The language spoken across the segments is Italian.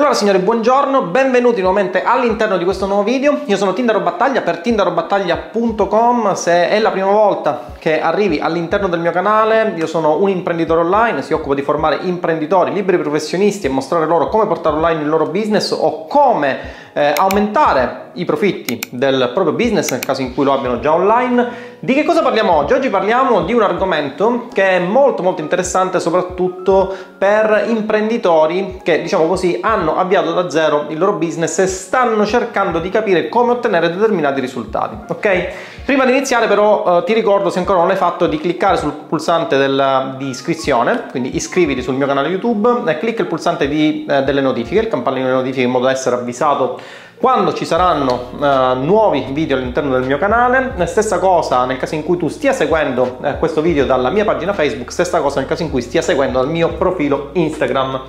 Allora signori, buongiorno, benvenuti nuovamente all'interno di questo nuovo video. Io sono Tindaro Battaglia per tindarobattaglia.com. Se è la prima volta che arrivi all'interno del mio canale, io sono un imprenditore online, si occupa di formare imprenditori, liberi professionisti e mostrare loro come portare online il loro business o come eh, aumentare i profitti del proprio business nel caso in cui lo abbiano già online. Di che cosa parliamo oggi? Oggi parliamo di un argomento che è molto molto interessante soprattutto per imprenditori che diciamo così hanno avviato da zero il loro business e stanno cercando di capire come ottenere determinati risultati. Ok? Prima di iniziare però eh, ti ricordo se ancora non l'hai fatto di cliccare sul pulsante del, di iscrizione, quindi iscriviti sul mio canale YouTube e clicca il pulsante di, eh, delle notifiche, il campanello delle notifiche in modo da essere avvisato quando ci saranno uh, nuovi video all'interno del mio canale, stessa cosa nel caso in cui tu stia seguendo uh, questo video dalla mia pagina Facebook, stessa cosa nel caso in cui stia seguendo dal mio profilo Instagram.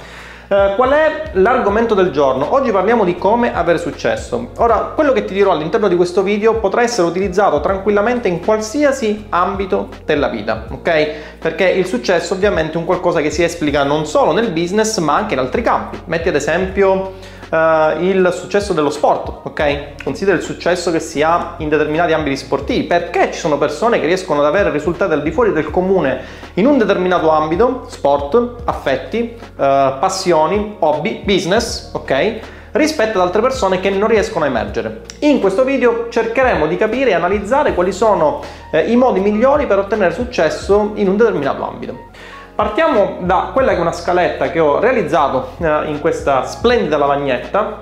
Uh, qual è l'argomento del giorno? Oggi parliamo di come avere successo. Ora, quello che ti dirò all'interno di questo video potrà essere utilizzato tranquillamente in qualsiasi ambito della vita, ok? Perché il successo ovviamente è un qualcosa che si esplica non solo nel business ma anche in altri campi. Metti ad esempio uh, il successo dello sport, ok? Considera il successo che si ha in determinati ambiti sportivi, perché ci sono persone che riescono ad avere risultati al di fuori del comune in un determinato ambito, sport, affetti, uh, passioni, hobby, business, ok? rispetto ad altre persone che non riescono a emergere. In questo video cercheremo di capire e analizzare quali sono eh, i modi migliori per ottenere successo in un determinato ambito. Partiamo da quella che è una scaletta che ho realizzato eh, in questa splendida lavagnetta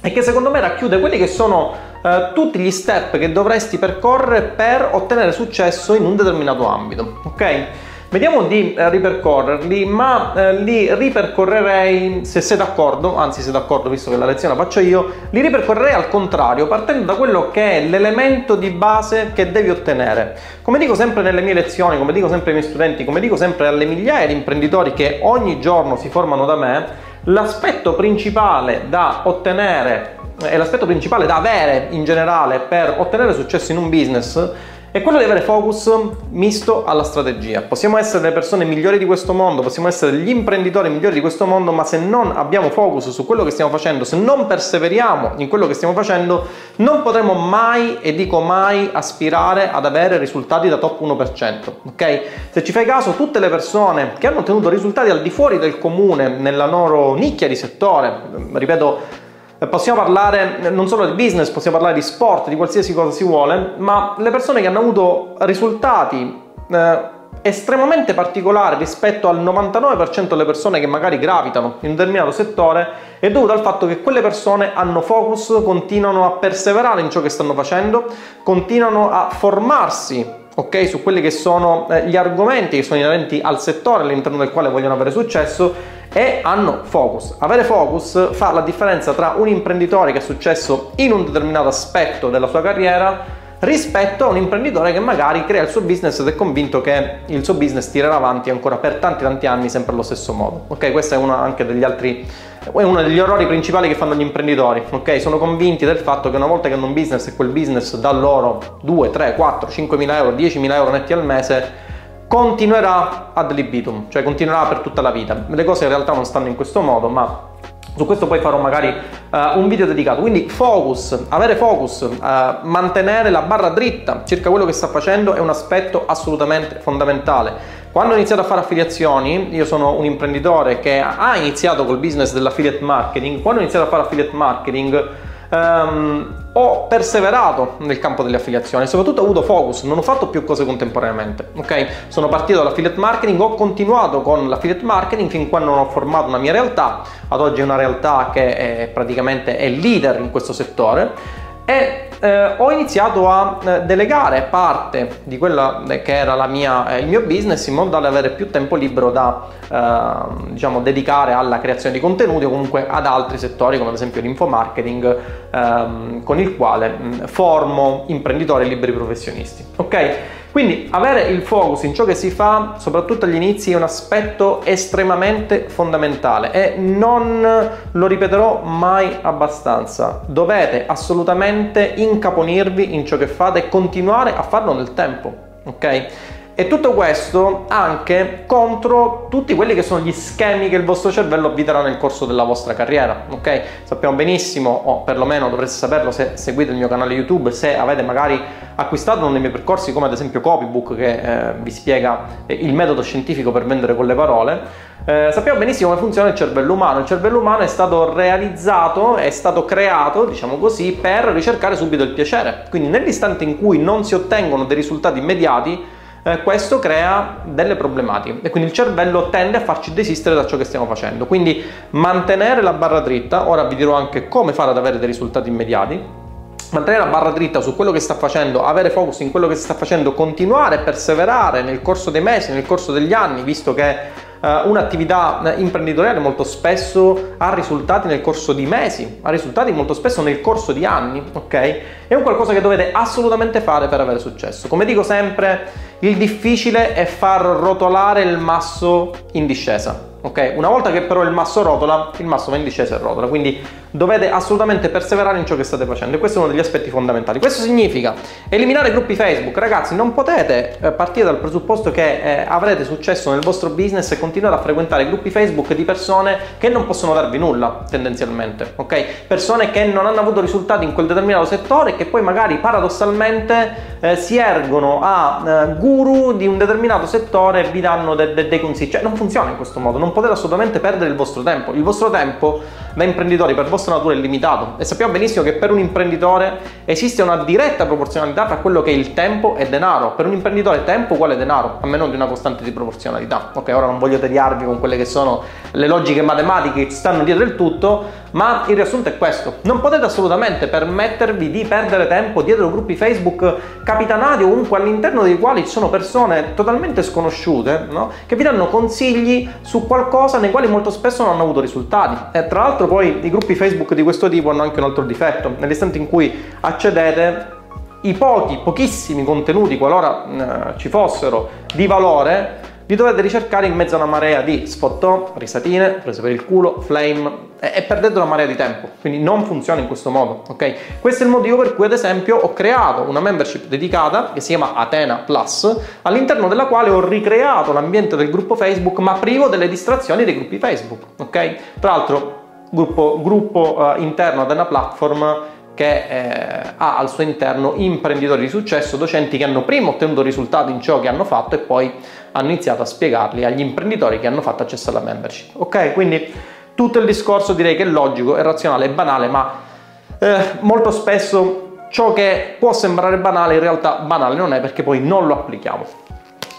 e che secondo me racchiude quelli che sono eh, tutti gli step che dovresti percorrere per ottenere successo in un determinato ambito. Ok? Vediamo di eh, ripercorrerli, ma eh, li ripercorrerei, se sei d'accordo, anzi sei d'accordo visto che la lezione la faccio io, li ripercorrerei al contrario, partendo da quello che è l'elemento di base che devi ottenere. Come dico sempre nelle mie lezioni, come dico sempre ai miei studenti, come dico sempre alle migliaia di imprenditori che ogni giorno si formano da me, l'aspetto principale da ottenere e l'aspetto principale da avere in generale per ottenere successo in un business è quello di avere focus misto alla strategia. Possiamo essere le persone migliori di questo mondo, possiamo essere gli imprenditori migliori di questo mondo, ma se non abbiamo focus su quello che stiamo facendo, se non perseveriamo in quello che stiamo facendo, non potremo mai, e dico mai, aspirare ad avere risultati da top 1%. Ok? Se ci fai caso, tutte le persone che hanno ottenuto risultati al di fuori del comune, nella loro nicchia di settore, ripeto, possiamo parlare non solo di business, possiamo parlare di sport, di qualsiasi cosa si vuole, ma le persone che hanno avuto risultati eh, estremamente particolari rispetto al 99% delle persone che magari gravitano in un determinato settore è dovuto al fatto che quelle persone hanno focus, continuano a perseverare in ciò che stanno facendo, continuano a formarsi ok, su quelli che sono eh, gli argomenti che sono inerenti al settore all'interno del quale vogliono avere successo e hanno focus. Avere focus fa la differenza tra un imprenditore che è successo in un determinato aspetto della sua carriera rispetto a un imprenditore che magari crea il suo business ed è convinto che il suo business tirerà avanti ancora per tanti tanti anni sempre allo stesso modo. Ok, questo è uno anche degli altri è uno degli errori principali che fanno gli imprenditori, ok? Sono convinti del fatto che una volta che hanno un business e quel business dà loro 2, 3, 4, 5 mila euro, 10 mila euro netti al mese, continuerà ad libitum, cioè continuerà per tutta la vita. Le cose in realtà non stanno in questo modo, ma su questo poi farò magari uh, un video dedicato. Quindi focus, avere focus, uh, mantenere la barra dritta circa quello che sta facendo è un aspetto assolutamente fondamentale. Quando ho iniziato a fare affiliazioni, io sono un imprenditore che ha iniziato col business dell'affiliate marketing, quando ho iniziato a fare affiliate marketing um, ho perseverato nel campo delle affiliazioni, soprattutto ho avuto focus, non ho fatto più cose contemporaneamente, ok? Sono partito dall'affiliate marketing, ho continuato con l'affiliate marketing fin quando non ho formato una mia realtà, ad oggi è una realtà che è praticamente è leader in questo settore. E eh, ho iniziato a eh, delegare parte di quello che era mia, eh, il mio business in modo da avere più tempo libero da eh, diciamo, dedicare alla creazione di contenuti o comunque ad altri settori come ad esempio l'infomarketing ehm, con il quale mh, formo imprenditori e liberi professionisti. Ok? Quindi avere il focus in ciò che si fa, soprattutto agli inizi, è un aspetto estremamente fondamentale e non lo ripeterò mai abbastanza. Dovete assolutamente incaponirvi in ciò che fate e continuare a farlo nel tempo, ok? E tutto questo anche contro tutti quelli che sono gli schemi che il vostro cervello avviterà nel corso della vostra carriera, ok? Sappiamo benissimo, o perlomeno dovreste saperlo se seguite il mio canale YouTube, se avete magari acquistato uno dei miei percorsi come ad esempio Copybook che eh, vi spiega il metodo scientifico per vendere con le parole, eh, sappiamo benissimo come funziona il cervello umano. Il cervello umano è stato realizzato, è stato creato, diciamo così, per ricercare subito il piacere. Quindi nell'istante in cui non si ottengono dei risultati immediati, eh, questo crea delle problematiche e quindi il cervello tende a farci desistere da ciò che stiamo facendo. Quindi mantenere la barra dritta, ora vi dirò anche come fare ad avere dei risultati immediati. Mantenere la barra dritta su quello che sta facendo, avere focus in quello che si sta facendo, continuare perseverare nel corso dei mesi, nel corso degli anni, visto che Uh, un'attività imprenditoriale molto spesso ha risultati nel corso di mesi, ha risultati molto spesso nel corso di anni, ok? È un qualcosa che dovete assolutamente fare per avere successo. Come dico sempre, il difficile è far rotolare il masso in discesa. Ok? Una volta che però il masso rotola, il masso va in discesa e rotola, quindi dovete assolutamente perseverare in ciò che state facendo e questo è uno degli aspetti fondamentali. Questo significa eliminare gruppi Facebook. Ragazzi, non potete eh, partire dal presupposto che eh, avrete successo nel vostro business e continuare a frequentare gruppi Facebook di persone che non possono darvi nulla, tendenzialmente, ok? Persone che non hanno avuto risultati in quel determinato settore e che poi magari paradossalmente eh, si ergono a eh, guru di un determinato settore e vi danno de- de- dei consigli. Cioè, non funziona in questo modo, non potete assolutamente perdere il vostro tempo. Il vostro tempo da imprenditori per vostra natura è limitato e sappiamo benissimo che per un imprenditore esiste una diretta proporzionalità tra quello che è il tempo e denaro. Per un imprenditore tempo uguale denaro, a meno di una costante di proporzionalità. Ok, ora non voglio tediarvi con quelle che sono le logiche matematiche che stanno dietro il tutto, ma il riassunto è questo. Non potete assolutamente permettervi di perdere tempo dietro gruppi Facebook capitanati ovunque all'interno dei quali ci sono persone totalmente sconosciute no? che vi danno consigli su qualcosa nei quali molto spesso non hanno avuto risultati. E tra l'altro poi i gruppi Facebook di questo tipo hanno anche un altro difetto. Nell'istante in cui accedete i pochi, pochissimi contenuti, qualora eh, ci fossero, di valore, vi dovete ricercare in mezzo a una marea di sfottò, risatine, prese per il culo, flame e, perdete una marea di tempo. Quindi non funziona in questo modo, ok? Questo è il motivo per cui ad esempio ho creato una membership dedicata che si chiama Atena Plus, all'interno della quale ho ricreato l'ambiente del gruppo Facebook ma privo delle distrazioni dei gruppi Facebook, ok? Tra l'altro gruppo, gruppo uh, interno Atena Platform che eh, ha al suo interno imprenditori di successo, docenti che hanno prima ottenuto risultati in ciò che hanno fatto e poi hanno iniziato a spiegarli agli imprenditori che hanno fatto accesso alla membership. Ok, quindi tutto il discorso direi che è logico, è razionale, è banale, ma eh, molto spesso ciò che può sembrare banale in realtà banale non è perché poi non lo applichiamo.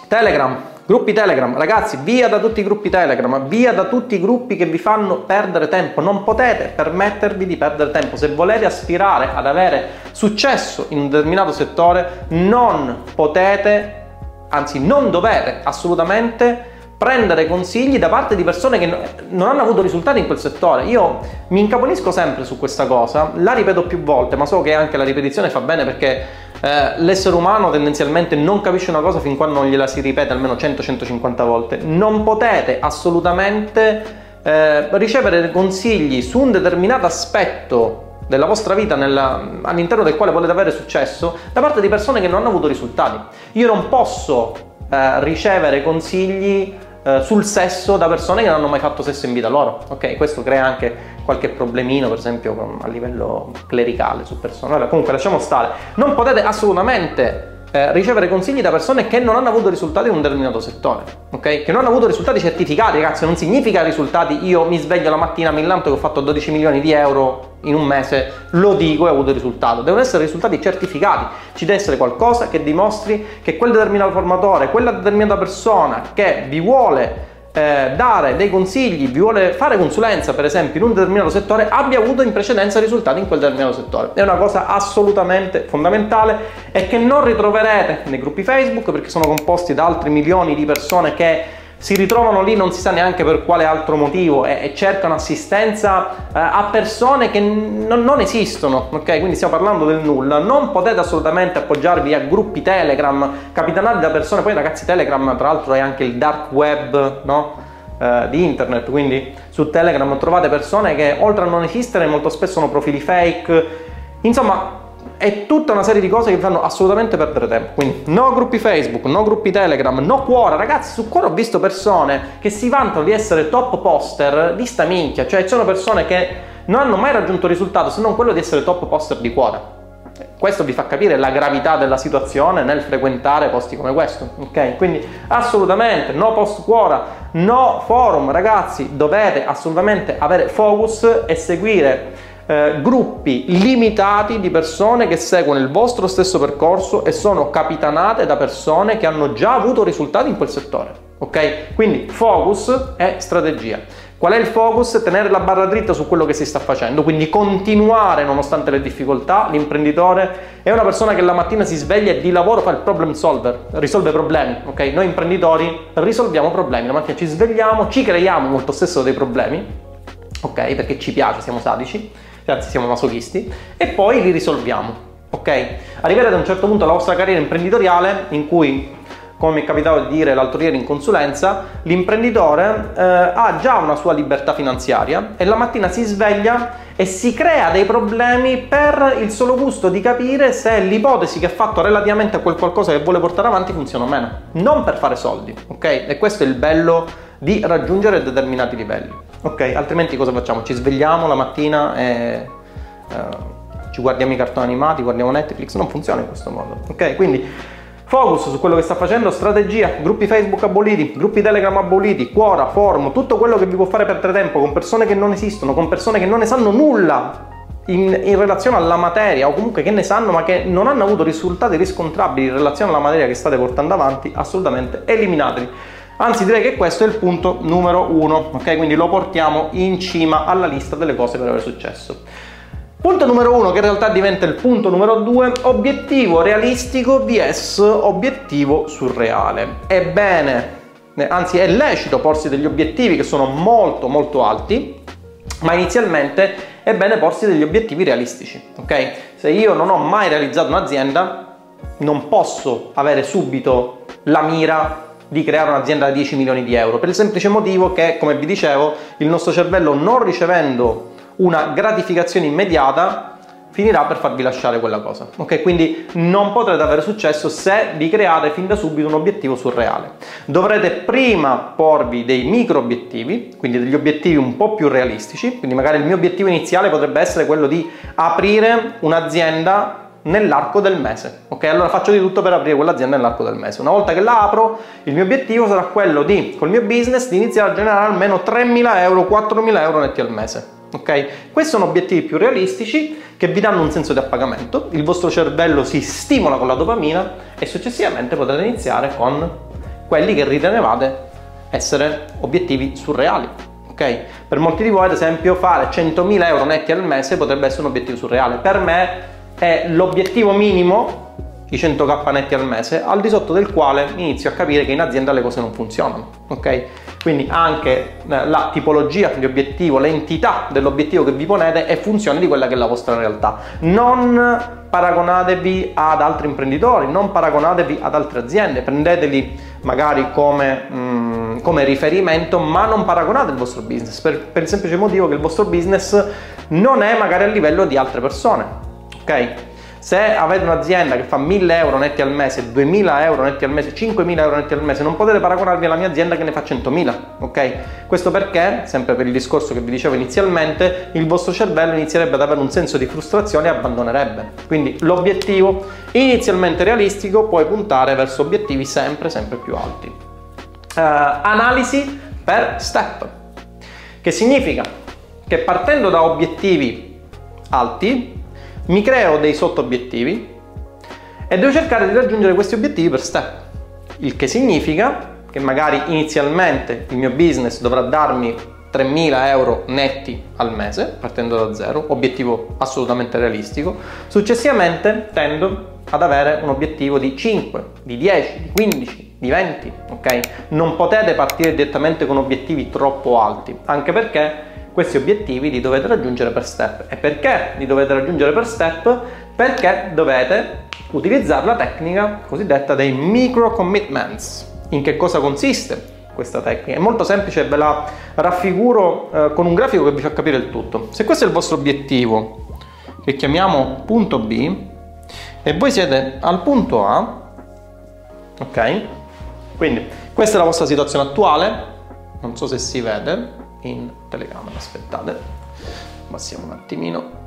Telegram, Gruppi Telegram, ragazzi, via da tutti i gruppi Telegram, via da tutti i gruppi che vi fanno perdere tempo. Non potete permettervi di perdere tempo. Se volete aspirare ad avere successo in un determinato settore, non potete, anzi non dovete assolutamente prendere consigli da parte di persone che non hanno avuto risultati in quel settore. Io mi incaponisco sempre su questa cosa, la ripeto più volte, ma so che anche la ripetizione fa bene perché eh, l'essere umano tendenzialmente non capisce una cosa fin quando non gliela si ripete almeno 100-150 volte. Non potete assolutamente eh, ricevere consigli su un determinato aspetto della vostra vita nella, all'interno del quale volete avere successo da parte di persone che non hanno avuto risultati. Io non posso eh, ricevere consigli eh, sul sesso da persone che non hanno mai fatto sesso in vita loro. Ok, questo crea anche qualche problemino, per esempio a livello clericale su persone. Allora, comunque lasciamo stare. Non potete assolutamente eh, ricevere consigli da persone che non hanno avuto risultati in un determinato settore, ok? Che non hanno avuto risultati certificati, ragazzi, non significa risultati io mi sveglio la mattina, mi lanto che ho fatto 12 milioni di euro in un mese, lo dico e ho avuto risultato. Devono essere risultati certificati, ci deve essere qualcosa che dimostri che quel determinato formatore, quella determinata persona che vi vuole eh, dare dei consigli, vi vuole fare consulenza per esempio in un determinato settore, abbia avuto in precedenza risultati in quel determinato settore. È una cosa assolutamente fondamentale e che non ritroverete nei gruppi Facebook perché sono composti da altri milioni di persone che si ritrovano lì non si sa neanche per quale altro motivo e, e cercano assistenza eh, a persone che n- non esistono, ok? Quindi stiamo parlando del nulla. Non potete assolutamente appoggiarvi a gruppi Telegram capitanati da persone, poi ragazzi Telegram tra l'altro è anche il dark web, no? Eh, di internet, quindi su Telegram trovate persone che oltre a non esistere molto spesso sono profili fake, insomma e tutta una serie di cose che vi fanno assolutamente perdere tempo. Quindi no gruppi Facebook, no gruppi Telegram, no Quora. Ragazzi, su Quora ho visto persone che si vantano di essere top poster di sta minchia, cioè ci sono persone che non hanno mai raggiunto risultato se non quello di essere top poster di Quora. Questo vi fa capire la gravità della situazione nel frequentare posti come questo, ok? Quindi assolutamente no post Quora, no forum, ragazzi, dovete assolutamente avere focus e seguire eh, gruppi limitati di persone che seguono il vostro stesso percorso e sono capitanate da persone che hanno già avuto risultati in quel settore. Ok? Quindi focus e strategia. Qual è il focus? Tenere la barra dritta su quello che si sta facendo, quindi continuare nonostante le difficoltà. L'imprenditore è una persona che la mattina si sveglia e di lavoro fa il problem solver, risolve problemi, ok? Noi imprenditori risolviamo problemi, la mattina ci svegliamo, ci creiamo molto spesso dei problemi, ok? Perché ci piace, siamo sadici anzi siamo masochisti, e poi li risolviamo. Ok? Arrivare ad un certo punto alla vostra carriera imprenditoriale in cui come mi è capitato di dire l'altro ieri in consulenza, l'imprenditore eh, ha già una sua libertà finanziaria e la mattina si sveglia e si crea dei problemi per il solo gusto di capire se l'ipotesi che ha fatto relativamente a quel qualcosa che vuole portare avanti funziona o meno, non per fare soldi, ok? E questo è il bello di raggiungere determinati livelli. Ok, altrimenti cosa facciamo? Ci svegliamo la mattina e uh, ci guardiamo i cartoni animati, guardiamo Netflix, non funziona in questo modo. Ok, quindi focus su quello che sta facendo, strategia, gruppi Facebook aboliti, gruppi Telegram aboliti, Quora, forum, tutto quello che vi può fare perdere tempo con persone che non esistono, con persone che non ne sanno nulla in, in, relazione alla materia o comunque che ne sanno ma che non hanno avuto risultati riscontrabili in relazione alla materia che state portando avanti, assolutamente eliminateli. Anzi direi che questo è il punto numero uno, ok? Quindi lo portiamo in cima alla lista delle cose per avere successo. Punto numero uno, che in realtà diventa il punto numero due, obiettivo realistico vs obiettivo surreale. Ebbene, eh, anzi è lecito porsi degli obiettivi che sono molto molto alti, ma inizialmente è bene porsi degli obiettivi realistici, ok? Se io non ho mai realizzato un'azienda, non posso avere subito la mira di creare un'azienda da 10 milioni di euro, per il semplice motivo che, come vi dicevo, il nostro cervello non ricevendo una gratificazione immediata finirà per farvi lasciare quella cosa. Ok, quindi non potrete avere successo se vi create fin da subito un obiettivo surreale. Dovrete prima porvi dei micro obiettivi, quindi degli obiettivi un po' più realistici, quindi magari il mio obiettivo iniziale potrebbe essere quello di aprire un'azienda nell'arco del mese. Ok, allora faccio di tutto per aprire quell'azienda nell'arco del mese. Una volta che la apro, il mio obiettivo sarà quello di, col mio business, di iniziare a generare almeno 3.000 euro, 4.000 euro netti al mese. Ok? Questi sono obiettivi più realistici che vi danno un senso di appagamento, il vostro cervello si stimola con la dopamina e successivamente potrete iniziare con quelli che ritenevate essere obiettivi surreali. Ok? Per molti di voi, ad esempio, fare 100.000 euro netti al mese potrebbe essere un obiettivo surreale. Per me è l'obiettivo minimo, i 100k netti al mese, al di sotto del quale inizio a capire che in azienda le cose non funzionano. Ok? Quindi anche eh, la tipologia di obiettivo, l'entità dell'obiettivo che vi ponete è funzione di quella che è la vostra realtà. Non paragonatevi ad altri imprenditori, non paragonatevi ad altre aziende, prendeteli magari come, mm, come riferimento, ma non paragonate il vostro business per, per il semplice motivo che il vostro business non è magari a livello di altre persone ok? Se avete un'azienda che fa 1000 euro netti al mese, 2000 euro netti al mese, 5000 euro netti al mese, non potete paragonarvi alla mia azienda che ne fa 100.000, ok? Questo perché, sempre per il discorso che vi dicevo inizialmente, il vostro cervello inizierebbe ad avere un senso di frustrazione e abbandonerebbe. Quindi l'obiettivo inizialmente realistico puoi puntare verso obiettivi sempre, sempre più alti. Uh, analisi per step, che significa che partendo da obiettivi alti, mi creo dei sotto obiettivi e devo cercare di raggiungere questi obiettivi per step, il che significa che magari inizialmente il mio business dovrà darmi 3.000 euro netti al mese, partendo da zero, obiettivo assolutamente realistico. Successivamente tendo ad avere un obiettivo di 5, di 10, di 15, di 20, ok? Non potete partire direttamente con obiettivi troppo alti, anche perché questi obiettivi li dovete raggiungere per step. E perché li dovete raggiungere per step? Perché dovete utilizzare la tecnica cosiddetta dei micro commitments. In che cosa consiste questa tecnica? È molto semplice, ve la raffiguro eh, con un grafico che vi fa capire il tutto. Se questo è il vostro obiettivo, che chiamiamo punto B, e voi siete al punto A, ok? Quindi questa è la vostra situazione attuale, non so se si vede in telecamera, aspettate, passiamo un attimino.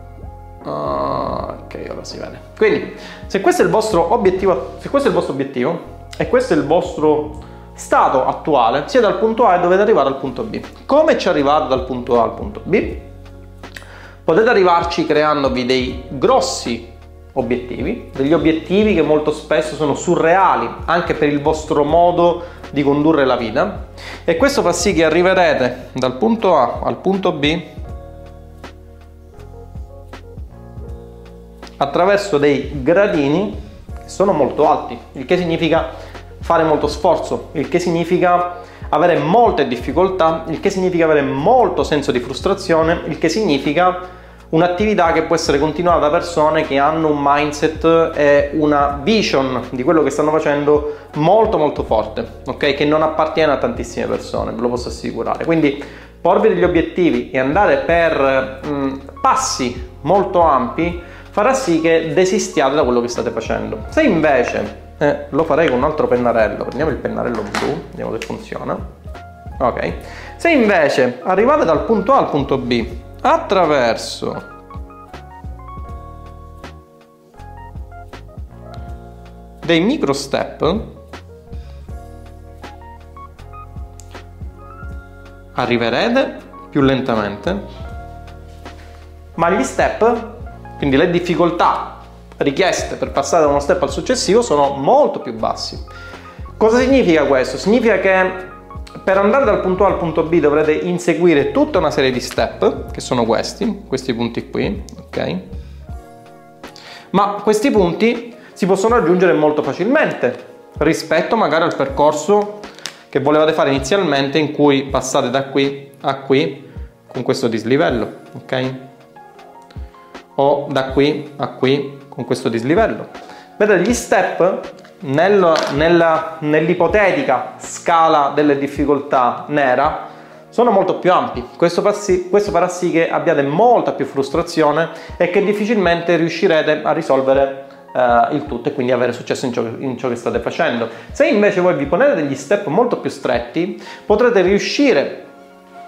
Ok, ora si vede. Quindi, se questo è il vostro obiettivo, se questo è il vostro obiettivo e questo è il vostro stato attuale, siete al punto A e dovete arrivare al punto B. Come ci arrivate dal punto A al punto B? Potete arrivarci creandovi dei grossi obiettivi, degli obiettivi che molto spesso sono surreali anche per il vostro modo di condurre la vita. E questo fa sì che arriverete dal punto A al punto B attraverso dei gradini che sono molto alti, il che significa fare molto sforzo, il che significa avere molte difficoltà, il che significa avere molto senso di frustrazione, il che significa un'attività che può essere continuata da persone che hanno un mindset e una vision di quello che stanno facendo molto molto forte, ok? Che non appartiene a tantissime persone, ve lo posso assicurare. Quindi porvi degli obiettivi e andare per mh, passi molto ampi farà sì che desistiate da quello che state facendo. Se invece eh, lo farei con un altro pennarello, prendiamo il pennarello blu, vediamo se funziona. Ok. Se invece arrivate dal punto A al punto B attraverso. Dei micro step. Arriverete più lentamente. Ma gli step quindi le difficoltà richieste per passare da uno step al successivo sono molto più bassi. Cosa significa questo? significa che per andare dal punto A al punto B dovrete inseguire tutta una serie di step, che sono questi, questi punti qui, ok? Ma questi punti si possono raggiungere molto facilmente rispetto magari al percorso che volevate fare inizialmente in cui passate da qui a qui con questo dislivello, ok? O da qui a qui con questo dislivello. Vedete, gli step nell'ipotetica scala delle difficoltà nera sono molto più ampi. Questo, passi, questo farà sì che abbiate molta più frustrazione e che difficilmente riuscirete a risolvere uh, il tutto e quindi avere successo in ciò, in ciò, che state facendo. Se invece voi vi ponete degli step molto più stretti, potrete riuscire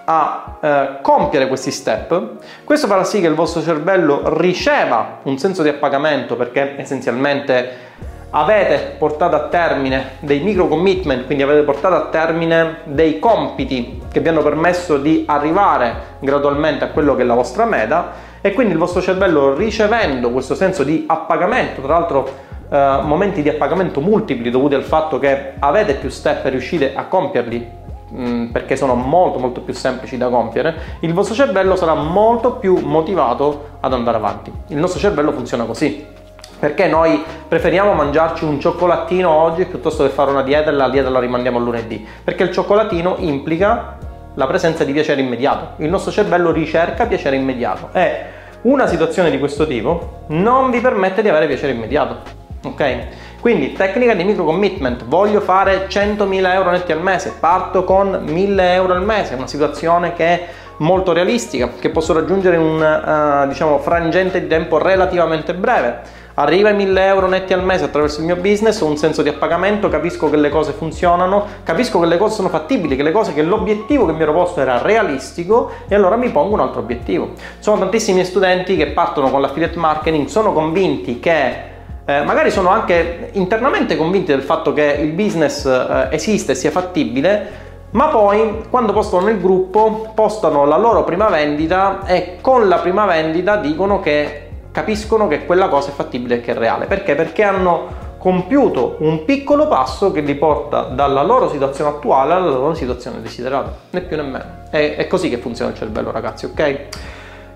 a uh, compiere questi step. Questo farà sì che il vostro cervello riceva un senso di appagamento perché essenzialmente avete portato a termine dei micro commitment, quindi avete portato a termine dei compiti che vi hanno permesso di arrivare gradualmente a quello che è la vostra meta e quindi il vostro cervello ricevendo questo senso di appagamento, tra l'altro eh, momenti di appagamento multipli dovuti al fatto che avete più step e riuscite a compierli mm, perché sono molto molto più semplici da compiere, il vostro cervello sarà molto più motivato ad andare avanti. Il nostro cervello funziona così. Perché noi preferiamo mangiarci un cioccolatino oggi piuttosto che fare una dieta e la dieta la rimandiamo a lunedì? Perché il cioccolatino implica la presenza di piacere immediato. Il nostro cervello ricerca piacere immediato e una situazione di questo tipo non vi permette di avere piacere immediato. Ok? Quindi tecnica di micro commitment, voglio fare 100.000 euro netti al mese, parto con 1.000 euro al mese, una situazione che è molto realistica, che posso raggiungere in un uh, diciamo, frangente di tempo relativamente breve arriva ai 1000 euro netti al mese attraverso il mio business, ho un senso di appagamento, capisco che le cose funzionano, capisco che le cose sono fattibili, che le cose che l'obiettivo che mi ero posto era realistico e allora mi pongo un altro obiettivo. Sono tantissimi studenti che partono con l'affiliate marketing, sono convinti che eh, magari sono anche internamente convinti del fatto che il business eh, esiste e sia fattibile, ma poi quando postano nel gruppo postano la loro prima vendita e con la prima vendita dicono che capiscono che quella cosa è fattibile e che è reale. Perché? Perché hanno compiuto un piccolo passo che li porta dalla loro situazione attuale alla loro situazione desiderata, né più né meno. È, è così che funziona il cervello, ragazzi, ok?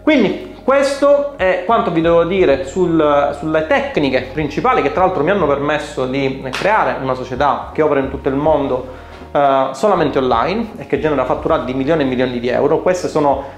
Quindi questo è quanto vi devo dire sul, sulle tecniche principali che tra l'altro mi hanno permesso di creare una società che opera in tutto il mondo uh, solamente online e che genera fatturati di milioni e milioni di euro.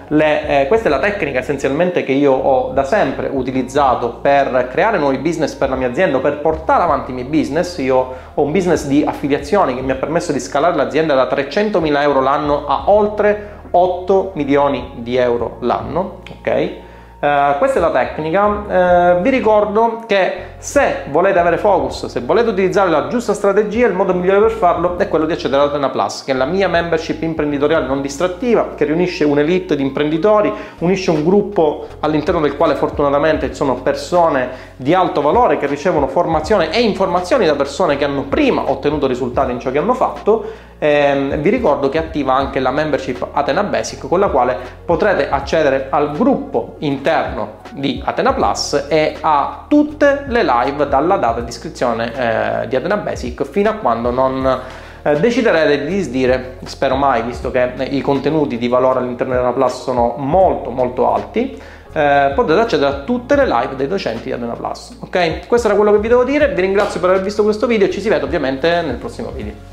Le, eh, questa è la tecnica essenzialmente che io ho da sempre utilizzato per creare nuovi business per la mia azienda, per portare avanti i miei business. Io ho un business di affiliazioni che mi ha permesso di scalare l'azienda da 300.000 euro l'anno a oltre 8 milioni di euro l'anno, ok? Uh, questa è la tecnica. Uh, vi ricordo che se volete avere focus, se volete utilizzare la giusta strategia, il modo migliore per farlo è quello di accedere ad Atena Plus, che è la mia membership imprenditoriale non distrattiva, che riunisce un'elite di imprenditori, unisce un gruppo all'interno del quale fortunatamente ci sono persone di alto valore che ricevono formazione e informazioni da persone che hanno prima ottenuto risultati in ciò che hanno fatto. Eh, vi ricordo che attiva anche la membership Atena Basic con la quale potrete accedere al gruppo interno di Atena Plus e a tutte le live dalla data di iscrizione eh, di Atena Basic fino a quando non eh, deciderete di disdire, spero mai visto che i contenuti di valore all'interno di Atena Plus sono molto molto alti, eh, potete accedere a tutte le live dei docenti di Atena Plus. Ok? Questo era quello che vi devo dire, vi ringrazio per aver visto questo video e ci si vede ovviamente nel prossimo video.